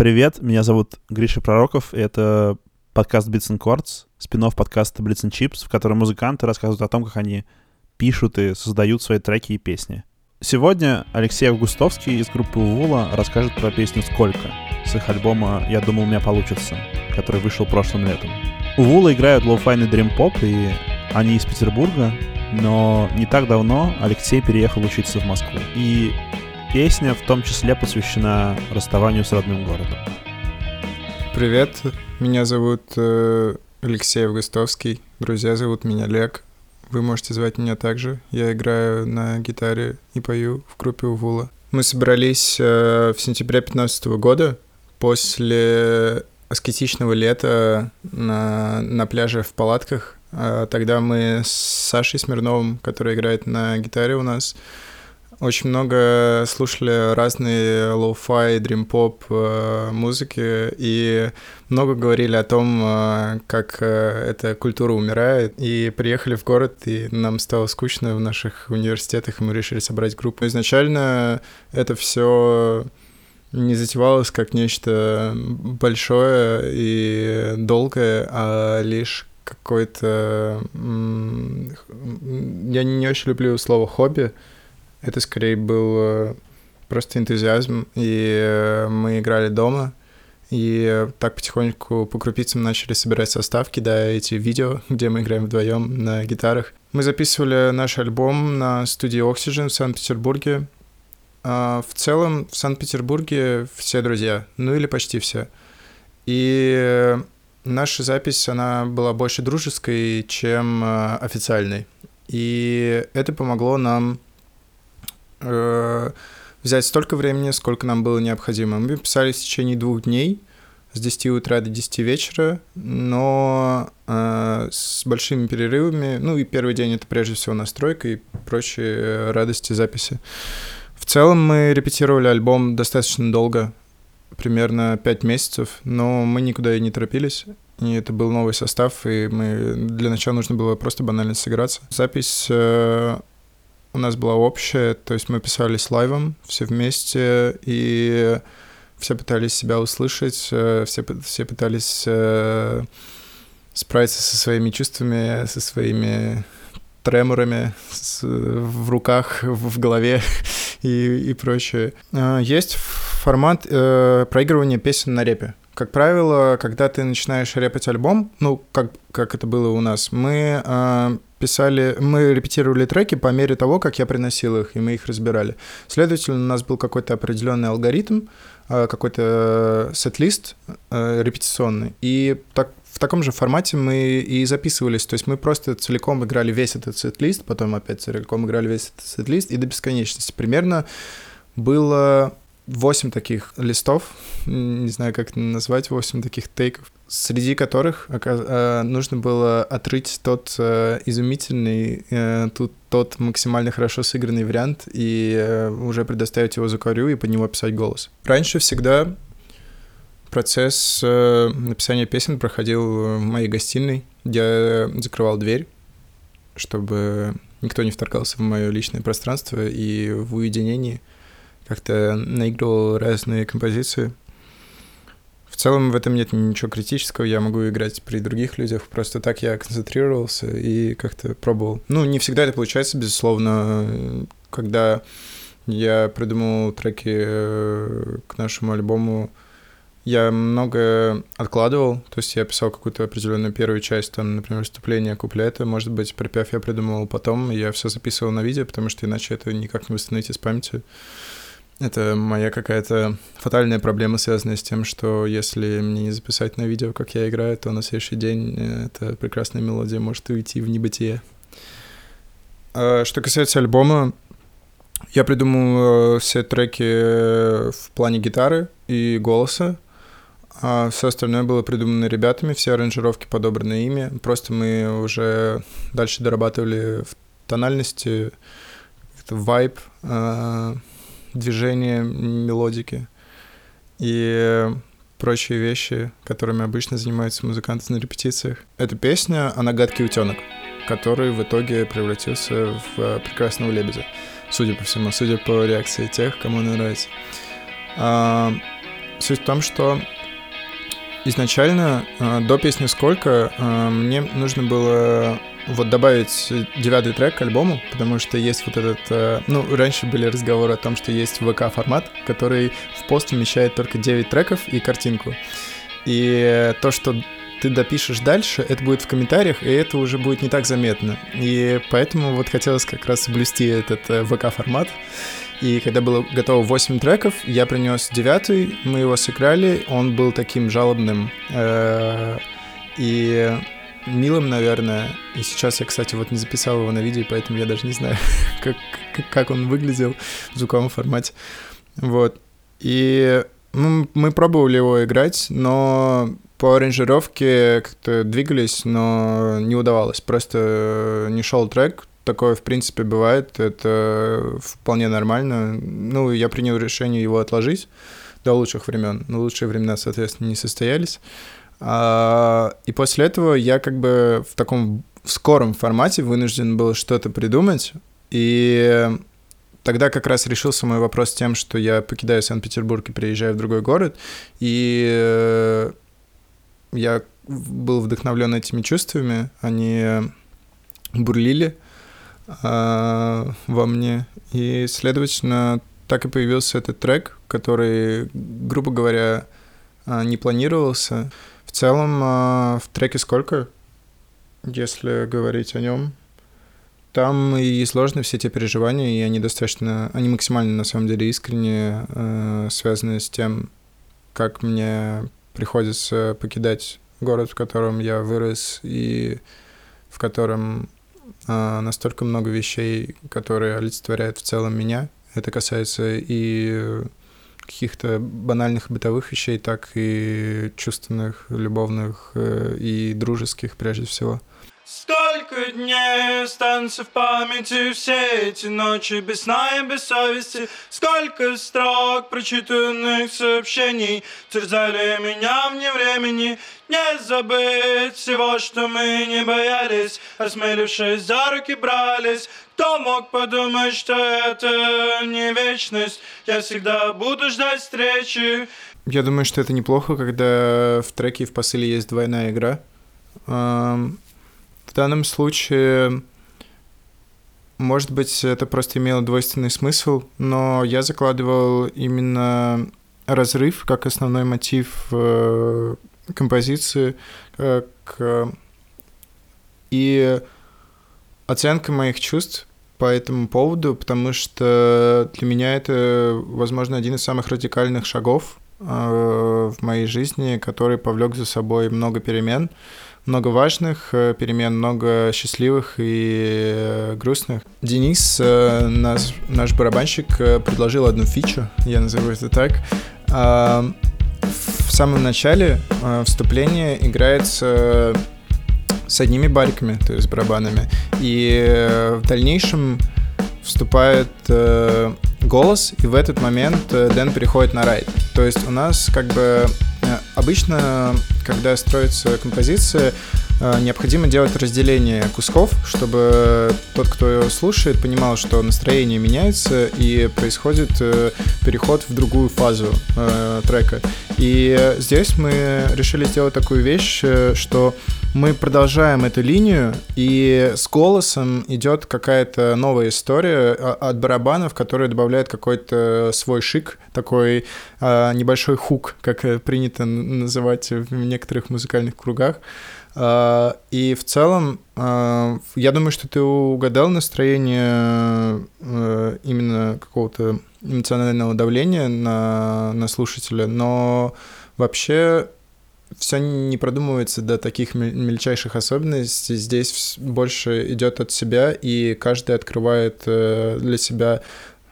Привет, меня зовут Гриша Пророков, и это подкаст Beats and Chords, спин подкаста Blitz and Chips, в котором музыканты рассказывают о том, как они пишут и создают свои треки и песни. Сегодня Алексей Августовский из группы Вула расскажет про песню «Сколько» с их альбома «Я думал, у меня получится», который вышел прошлым летом. У Вула играют лоу-файный дрим-поп, и они из Петербурга, но не так давно Алексей переехал учиться в Москву. И песня в том числе посвящена расставанию с родным городом. Привет, меня зовут э, Алексей Августовский, друзья зовут меня Олег. Вы можете звать меня также. Я играю на гитаре и пою в группе Увула. Мы собрались э, в сентябре 2015 года после аскетичного лета на, на пляже в палатках. А тогда мы с Сашей Смирновым, который играет на гитаре у нас, очень много слушали разные лоу-фай, дрим-поп э, музыки и много говорили о том, э, как э, эта культура умирает. И приехали в город, и нам стало скучно в наших университетах, и мы решили собрать группу. Изначально это все не затевалось как нечто большое и долгое, а лишь какой-то... Я не очень люблю слово «хобби», это скорее был э, просто энтузиазм, и э, мы играли дома, и так потихоньку по крупицам начали собирать составки, да, эти видео, где мы играем вдвоем на гитарах. Мы записывали наш альбом на студии Oxygen в Санкт-Петербурге. А в целом в Санкт-Петербурге все друзья, ну или почти все. И наша запись, она была больше дружеской, чем э, официальной. И это помогло нам э, взять столько времени, сколько нам было необходимо. Мы писали в течение двух дней, с 10 утра до 10 вечера, но э, с большими перерывами. Ну и первый день это прежде всего настройка и прочие радости записи. В целом мы репетировали альбом достаточно долго, примерно 5 месяцев, но мы никуда и не торопились. И это был новый состав, и мы для начала нужно было просто банально сыграться. Запись э, у нас была общая, то есть мы писались лайвом все вместе, и все пытались себя услышать, э, все, все пытались э, справиться со своими чувствами, со своими треморами с, в руках, в, голове и, и прочее. А, есть формат э, проигрывания песен на репе. Как правило, когда ты начинаешь репать альбом, ну, как, как это было у нас, мы э, писали, мы репетировали треки по мере того, как я приносил их, и мы их разбирали. Следовательно, у нас был какой-то определенный алгоритм, э, какой-то сет-лист э, репетиционный, и так в таком же формате мы и записывались. То есть мы просто целиком играли весь этот сет-лист, потом опять целиком играли весь этот сет-лист и до бесконечности. Примерно было 8 таких листов, не знаю, как назвать, 8 таких тейков, среди которых э, нужно было отрыть тот э, изумительный, э, тут, тот максимально хорошо сыгранный вариант и уже предоставить его звукарю и под него писать голос. Раньше всегда процесс написания песен проходил в моей гостиной, где я закрывал дверь, чтобы никто не вторгался в мое личное пространство и в уединении — как-то наигрывал разные композиции. В целом в этом нет ничего критического, я могу играть при других людях, просто так я концентрировался и как-то пробовал. Ну, не всегда это получается, безусловно, когда я придумал треки э, к нашему альбому, я много откладывал, то есть я писал какую-то определенную первую часть, там, например, вступление, куплета, может быть, припев я придумывал потом, я все записывал на видео, потому что иначе это никак не восстановить из памяти. Это моя какая-то фатальная проблема, связанная с тем, что если мне не записать на видео, как я играю, то на следующий день э, эта прекрасная мелодия может уйти в небытие. А что касается альбома, я придумал э, все треки э, в плане гитары и голоса, а все остальное было придумано ребятами, все аранжировки подобраны ими. Просто мы уже дальше дорабатывали в тональности, вайб, движения, мелодики и прочие вещи, которыми обычно занимаются музыканты на репетициях. Эта песня, она «Гадкий утенок», который в итоге превратился в «Прекрасного лебедя», судя по всему, судя по реакции тех, кому она нравится. А, суть в том, что изначально э, до песни «Сколько» э, мне нужно было вот добавить девятый трек к альбому, потому что есть вот этот... Э, ну, раньше были разговоры о том, что есть ВК-формат, который в пост вмещает только 9 треков и картинку. И то, что ты допишешь дальше, это будет в комментариях, и это уже будет не так заметно. И поэтому вот хотелось как раз соблюсти этот э, ВК-формат. И когда было готово 8 треков, я принес девятый, мы его сыграли, он был таким жалобным э, и милым, наверное. И сейчас я, кстати, вот не записал его на видео, поэтому я даже не знаю, как, как он выглядел в звуковом формате. Вот. И мы, мы пробовали его играть, но по аранжировке как-то двигались, но не удавалось. Просто не шел трек. Такое, в принципе, бывает. Это вполне нормально. Ну, я принял решение его отложить до лучших времен. Но лучшие времена, соответственно, не состоялись. А, и после этого я как бы в таком в скором формате вынужден был что-то придумать. И тогда как раз решился мой вопрос тем, что я покидаю Санкт-Петербург и приезжаю в другой город. И я был вдохновлен этими чувствами, они бурлили э, во мне, и, следовательно, так и появился этот трек, который, грубо говоря, а, не планировался. В целом, э, в треке сколько, если говорить о нем? Там и сложны все те переживания, и они достаточно, они максимально, на самом деле, искренне э, связаны с тем, как мне приходится покидать город, в котором я вырос и в котором а, настолько много вещей, которые олицетворяют в целом меня. Это касается и каких-то банальных бытовых вещей, так и чувственных, любовных э, и дружеских прежде всего. Сколько дней останутся в памяти все эти ночи без сна и без совести Сколько строк прочитанных сообщений терзали меня вне времени Не забыть всего, что мы не боялись, осмелившись за руки брались кто мог подумать, что это не вечность? Я всегда буду ждать встречи. Я думаю, что это неплохо, когда в треке и в посыле есть двойная игра. В данном случае, может быть, это просто имело двойственный смысл, но я закладывал именно разрыв как основной мотив э, композиции, как и оценка моих чувств по этому поводу, потому что для меня это, возможно, один из самых радикальных шагов э, в моей жизни, который повлек за собой много перемен много важных э, перемен, много счастливых и э, грустных. Денис, э, наш, наш барабанщик, предложил одну фичу, я назову это так. А, в самом начале вступление играется с одними бариками, то есть барабанами, и в дальнейшем вступает голос, и в этот момент Дэн переходит на райд. То есть у нас как бы Обычно, когда строится композиция, необходимо делать разделение кусков, чтобы тот, кто слушает, понимал, что настроение меняется и происходит э, переход в другую фазу э, трека. И здесь мы решили сделать такую вещь, что мы продолжаем эту линию, и с голосом идет какая-то новая история а, от барабанов, которая добавляет какой-то свой шик, такой э, небольшой хук, как принято называть в некоторых музыкальных кругах. Э, и в целом, э, я думаю, что ты угадал настроение э, именно какого-то эмоционального давления на, на слушателя, но вообще все не продумывается до таких мельчайших особенностей. Здесь больше идет от себя, и каждый открывает э, для себя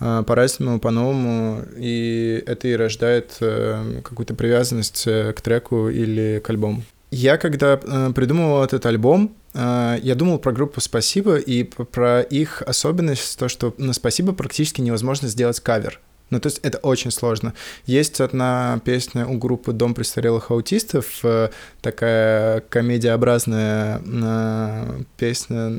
э, по-разному, по-новому, и это и рождает какую-то привязанность к треку или к альбому. Я когда придумывал этот альбом, я думал про группу «Спасибо» и про их особенность, то, что на «Спасибо» практически невозможно сделать кавер. Ну, то есть это очень сложно. Есть одна песня у группы «Дом престарелых аутистов», э, такая комедиообразная э, песня,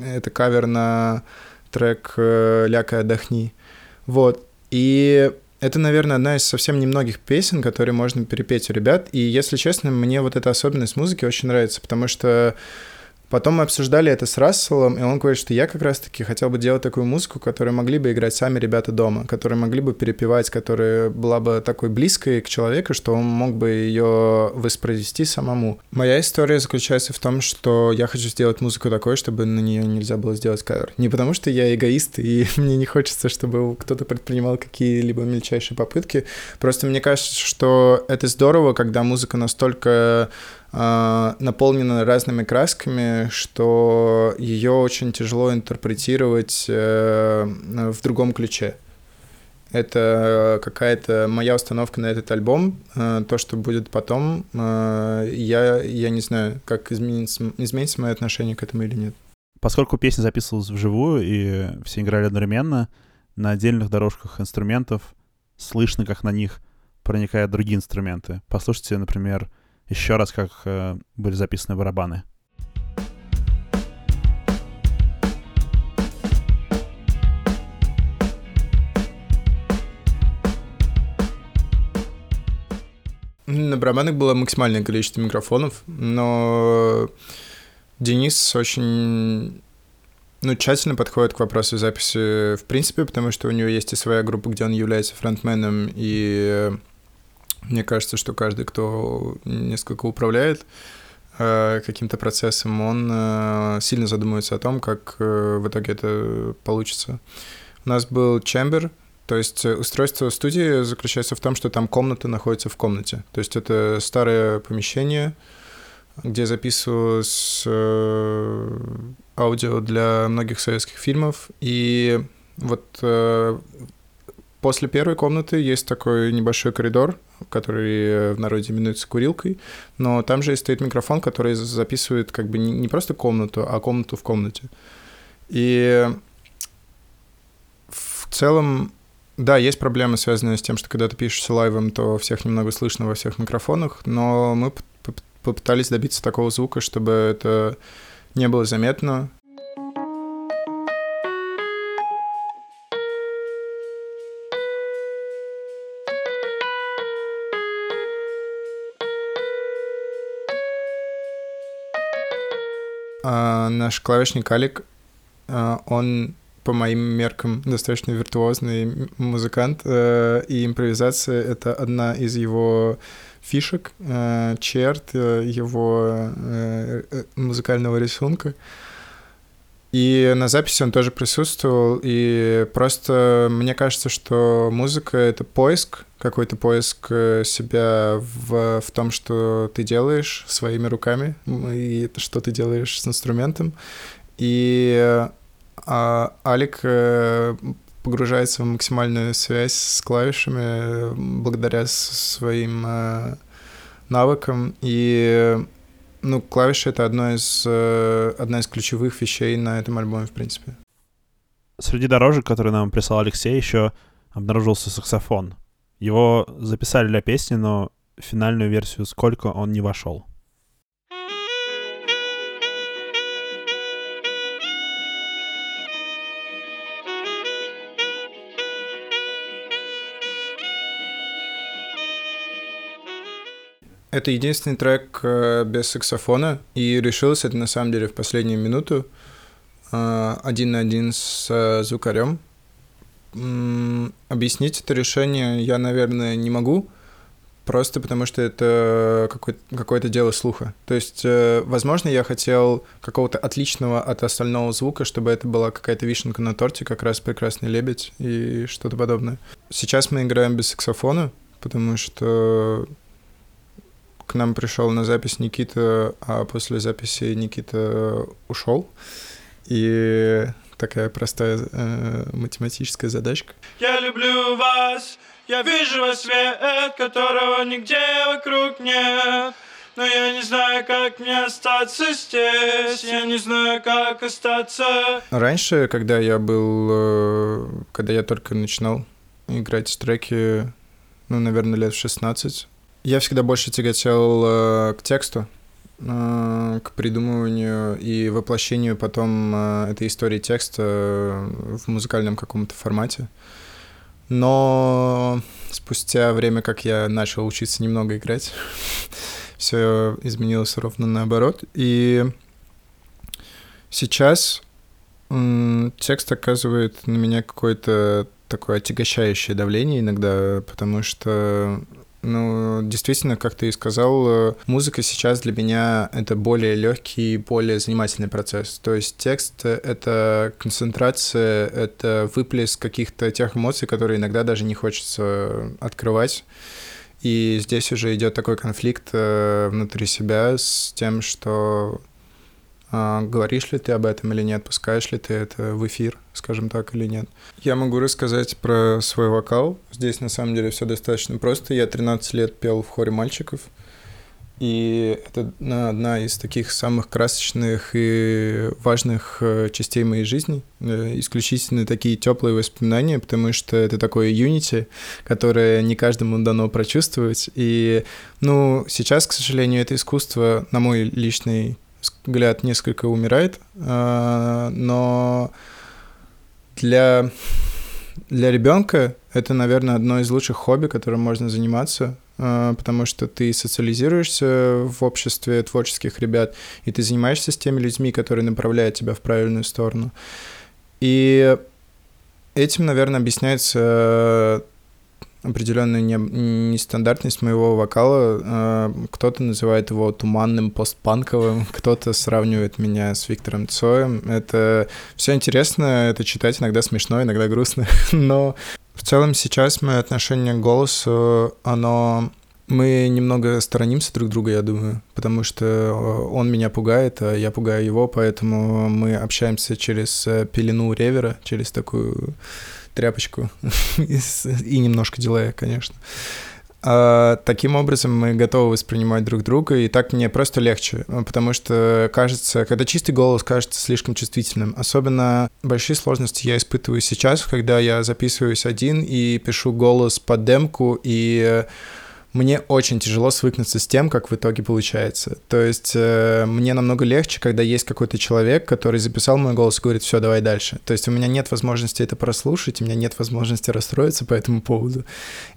это кавер на трек э, «Ляка, отдохни». Вот. И это, наверное, одна из совсем немногих песен, которые можно перепеть у ребят. И, если честно, мне вот эта особенность музыки очень нравится, потому что Потом мы обсуждали это с Расселом, и он говорит, что я как раз-таки хотел бы делать такую музыку, которую могли бы играть сами ребята дома, которые могли бы перепевать, которая была бы такой близкой к человеку, что он мог бы ее воспроизвести самому. Моя история заключается в том, что я хочу сделать музыку такой, чтобы на нее нельзя было сделать кавер. Не потому что я эгоист, и мне не хочется, чтобы кто-то предпринимал какие-либо мельчайшие попытки. Просто мне кажется, что это здорово, когда музыка настолько наполнена разными красками, что ее очень тяжело интерпретировать э, в другом ключе. Это какая-то моя установка на этот альбом. Э, то, что будет потом, э, я, я не знаю, как изменится, изменится мое отношение к этому или нет. Поскольку песня записывалась вживую, и все играли одновременно, на отдельных дорожках инструментов слышно, как на них проникают другие инструменты. Послушайте, например, еще раз, как э, были записаны барабаны. На барабанах было максимальное количество микрофонов, но Денис очень ну, тщательно подходит к вопросу записи в принципе, потому что у него есть и своя группа, где он является фронтменом, и мне кажется, что каждый, кто несколько управляет э, каким-то процессом, он э, сильно задумывается о том, как э, в итоге это получится. У нас был чембер, то есть устройство студии заключается в том, что там комната находится в комнате. То есть это старое помещение, где записывалось аудио для многих советских фильмов. И вот после первой комнаты есть такой небольшой коридор, который в народе именуется курилкой, но там же стоит микрофон, который записывает как бы не просто комнату, а комнату в комнате. И в целом, да, есть проблемы, связанные с тем, что когда ты пишешь лайвом, то всех немного слышно во всех микрофонах, но мы попытались добиться такого звука, чтобы это не было заметно, наш клавишник Алик, а, он по моим меркам достаточно виртуозный музыкант, э, и импровизация — это одна из его фишек, э, черт э, его музыкального рисунка. И на записи он тоже присутствовал, и просто мне кажется, что музыка — это поиск, какой-то поиск э, себя в, в том, что ты делаешь своими руками, и что ты делаешь с инструментом. И а, Алик э, погружается в максимальную связь с клавишами благодаря своим э, навыкам, и ну, клавиши — это одно из, одна из ключевых вещей на этом альбоме, в принципе. Среди дорожек, которые нам прислал Алексей, еще обнаружился саксофон. Его записали для песни, но финальную версию «Сколько» он не вошел. Это единственный трек э, без саксофона, и решилось это на самом деле в последнюю минуту, э, один на один с звукарем. Объяснить это решение я, наверное, не могу, просто потому что это какое-то, какое-то дело слуха. То есть, возможно, я хотел какого-то отличного от остального звука, чтобы это была какая-то вишенка на торте, как раз «Прекрасный лебедь» и что-то подобное. Сейчас мы играем без саксофона, потому что к нам пришел на запись Никита, а после записи Никита ушел. И такая простая э, математическая задачка. Я люблю вас, я вижу вас свет, которого нигде вокруг нет. Но я не знаю, как мне остаться здесь, я не знаю, как остаться. Раньше, когда я был, э, когда я только начинал играть в треки, ну, наверное, лет в 16, я всегда больше тяготел э, к тексту, к придумыванию и воплощению потом э, этой истории текста в музыкальном каком-то формате. Но спустя время, как я начал учиться немного играть, все изменилось ровно наоборот. И сейчас текст оказывает на меня какое-то такое отягощающее давление иногда, потому что ну, действительно, как ты и сказал, э, музыка сейчас для меня это более легкий, более занимательный процесс. То есть текст — это концентрация, это выплеск каких-то тех эмоций, которые иногда даже не хочется открывать. И здесь уже идет такой конфликт э, внутри себя с тем, что говоришь ли ты об этом или нет, пускаешь ли ты это в эфир, скажем так, или нет. Я могу рассказать про свой вокал. Здесь на самом деле все достаточно просто. Я 13 лет пел в хоре мальчиков. И это одна из таких самых красочных и важных э, частей моей жизни. Э, исключительно такие теплые воспоминания, потому что это такое юнити, которое не каждому дано прочувствовать. И, ну, сейчас, к сожалению, это искусство, на мой личный взгляд, несколько умирает, а, но для, для ребенка это, наверное, одно из лучших хобби, которым можно заниматься, а, потому что ты социализируешься в обществе творческих ребят, и ты занимаешься с теми людьми, которые направляют тебя в правильную сторону. И этим, наверное, объясняется определенную не, нестандартность моего вокала. А, кто-то называет его туманным постпанковым, кто-то сравнивает меня с Виктором Цоем. Это все интересно, это читать иногда смешно, иногда грустно, но в целом сейчас мое отношение к голосу, оно мы немного сторонимся друг друга, я думаю, потому что он меня пугает, а я пугаю его, поэтому мы общаемся через э, пелену ревера, через такую тряпочку и немножко дилея, конечно. А, таким образом мы готовы воспринимать друг друга, и так мне просто легче, потому что кажется, когда чистый голос кажется слишком чувствительным, особенно большие сложности я испытываю сейчас, когда я записываюсь один и пишу голос под демку, и мне очень тяжело свыкнуться с тем, как в итоге получается. То есть э, мне намного легче, когда есть какой-то человек, который записал мой голос и говорит, все, давай дальше. То есть у меня нет возможности это прослушать, у меня нет возможности расстроиться по этому поводу.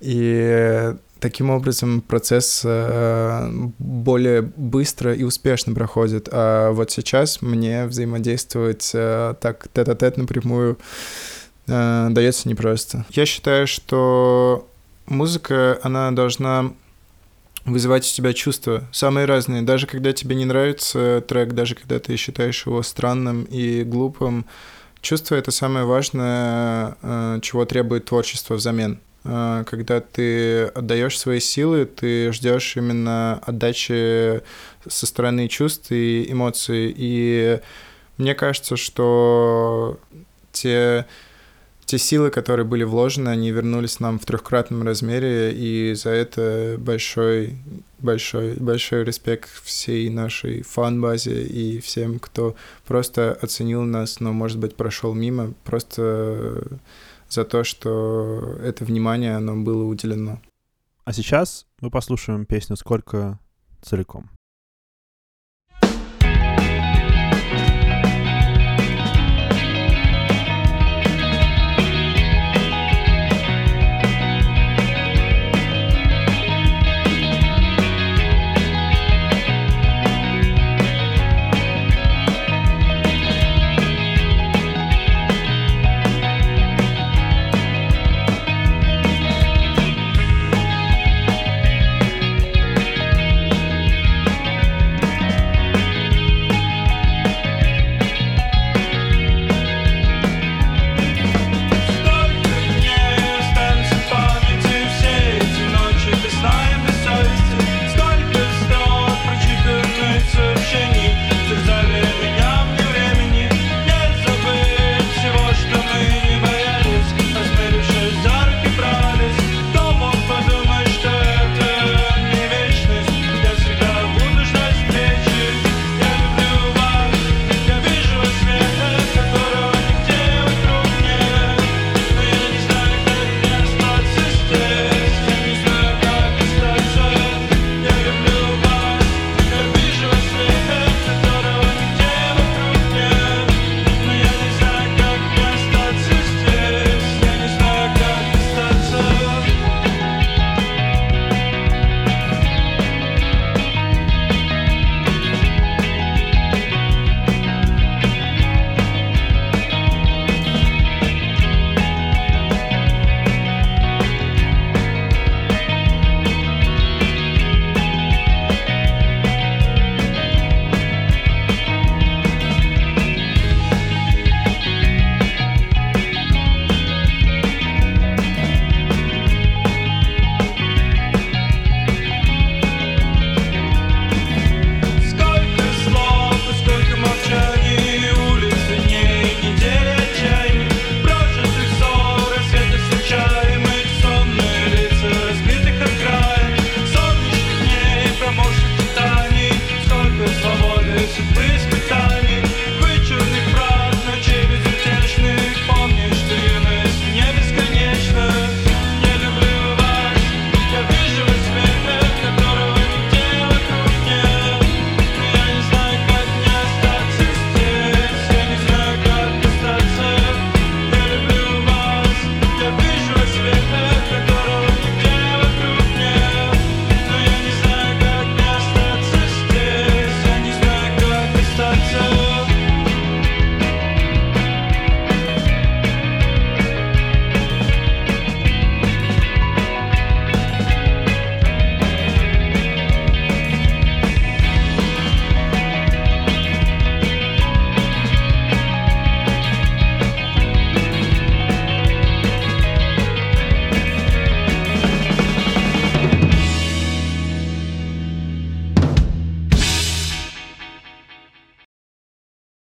И таким образом процесс э, более быстро и успешно проходит. А вот сейчас мне взаимодействовать э, так тет-а-тет напрямую э, дается непросто. Я считаю, что музыка, она должна вызывать у тебя чувства самые разные. Даже когда тебе не нравится трек, даже когда ты считаешь его странным и глупым, чувство — это самое важное, э, чего требует творчество взамен. Э, когда ты отдаешь свои силы, ты ждешь именно отдачи со стороны чувств и эмоций. И мне кажется, что те те силы, которые были вложены, они вернулись нам в трехкратном размере, и за это большой, большой, большой респект всей нашей фан-базе и всем, кто просто оценил нас, но, может быть, прошел мимо, просто за то, что это внимание, оно было уделено. А сейчас мы послушаем песню «Сколько» целиком.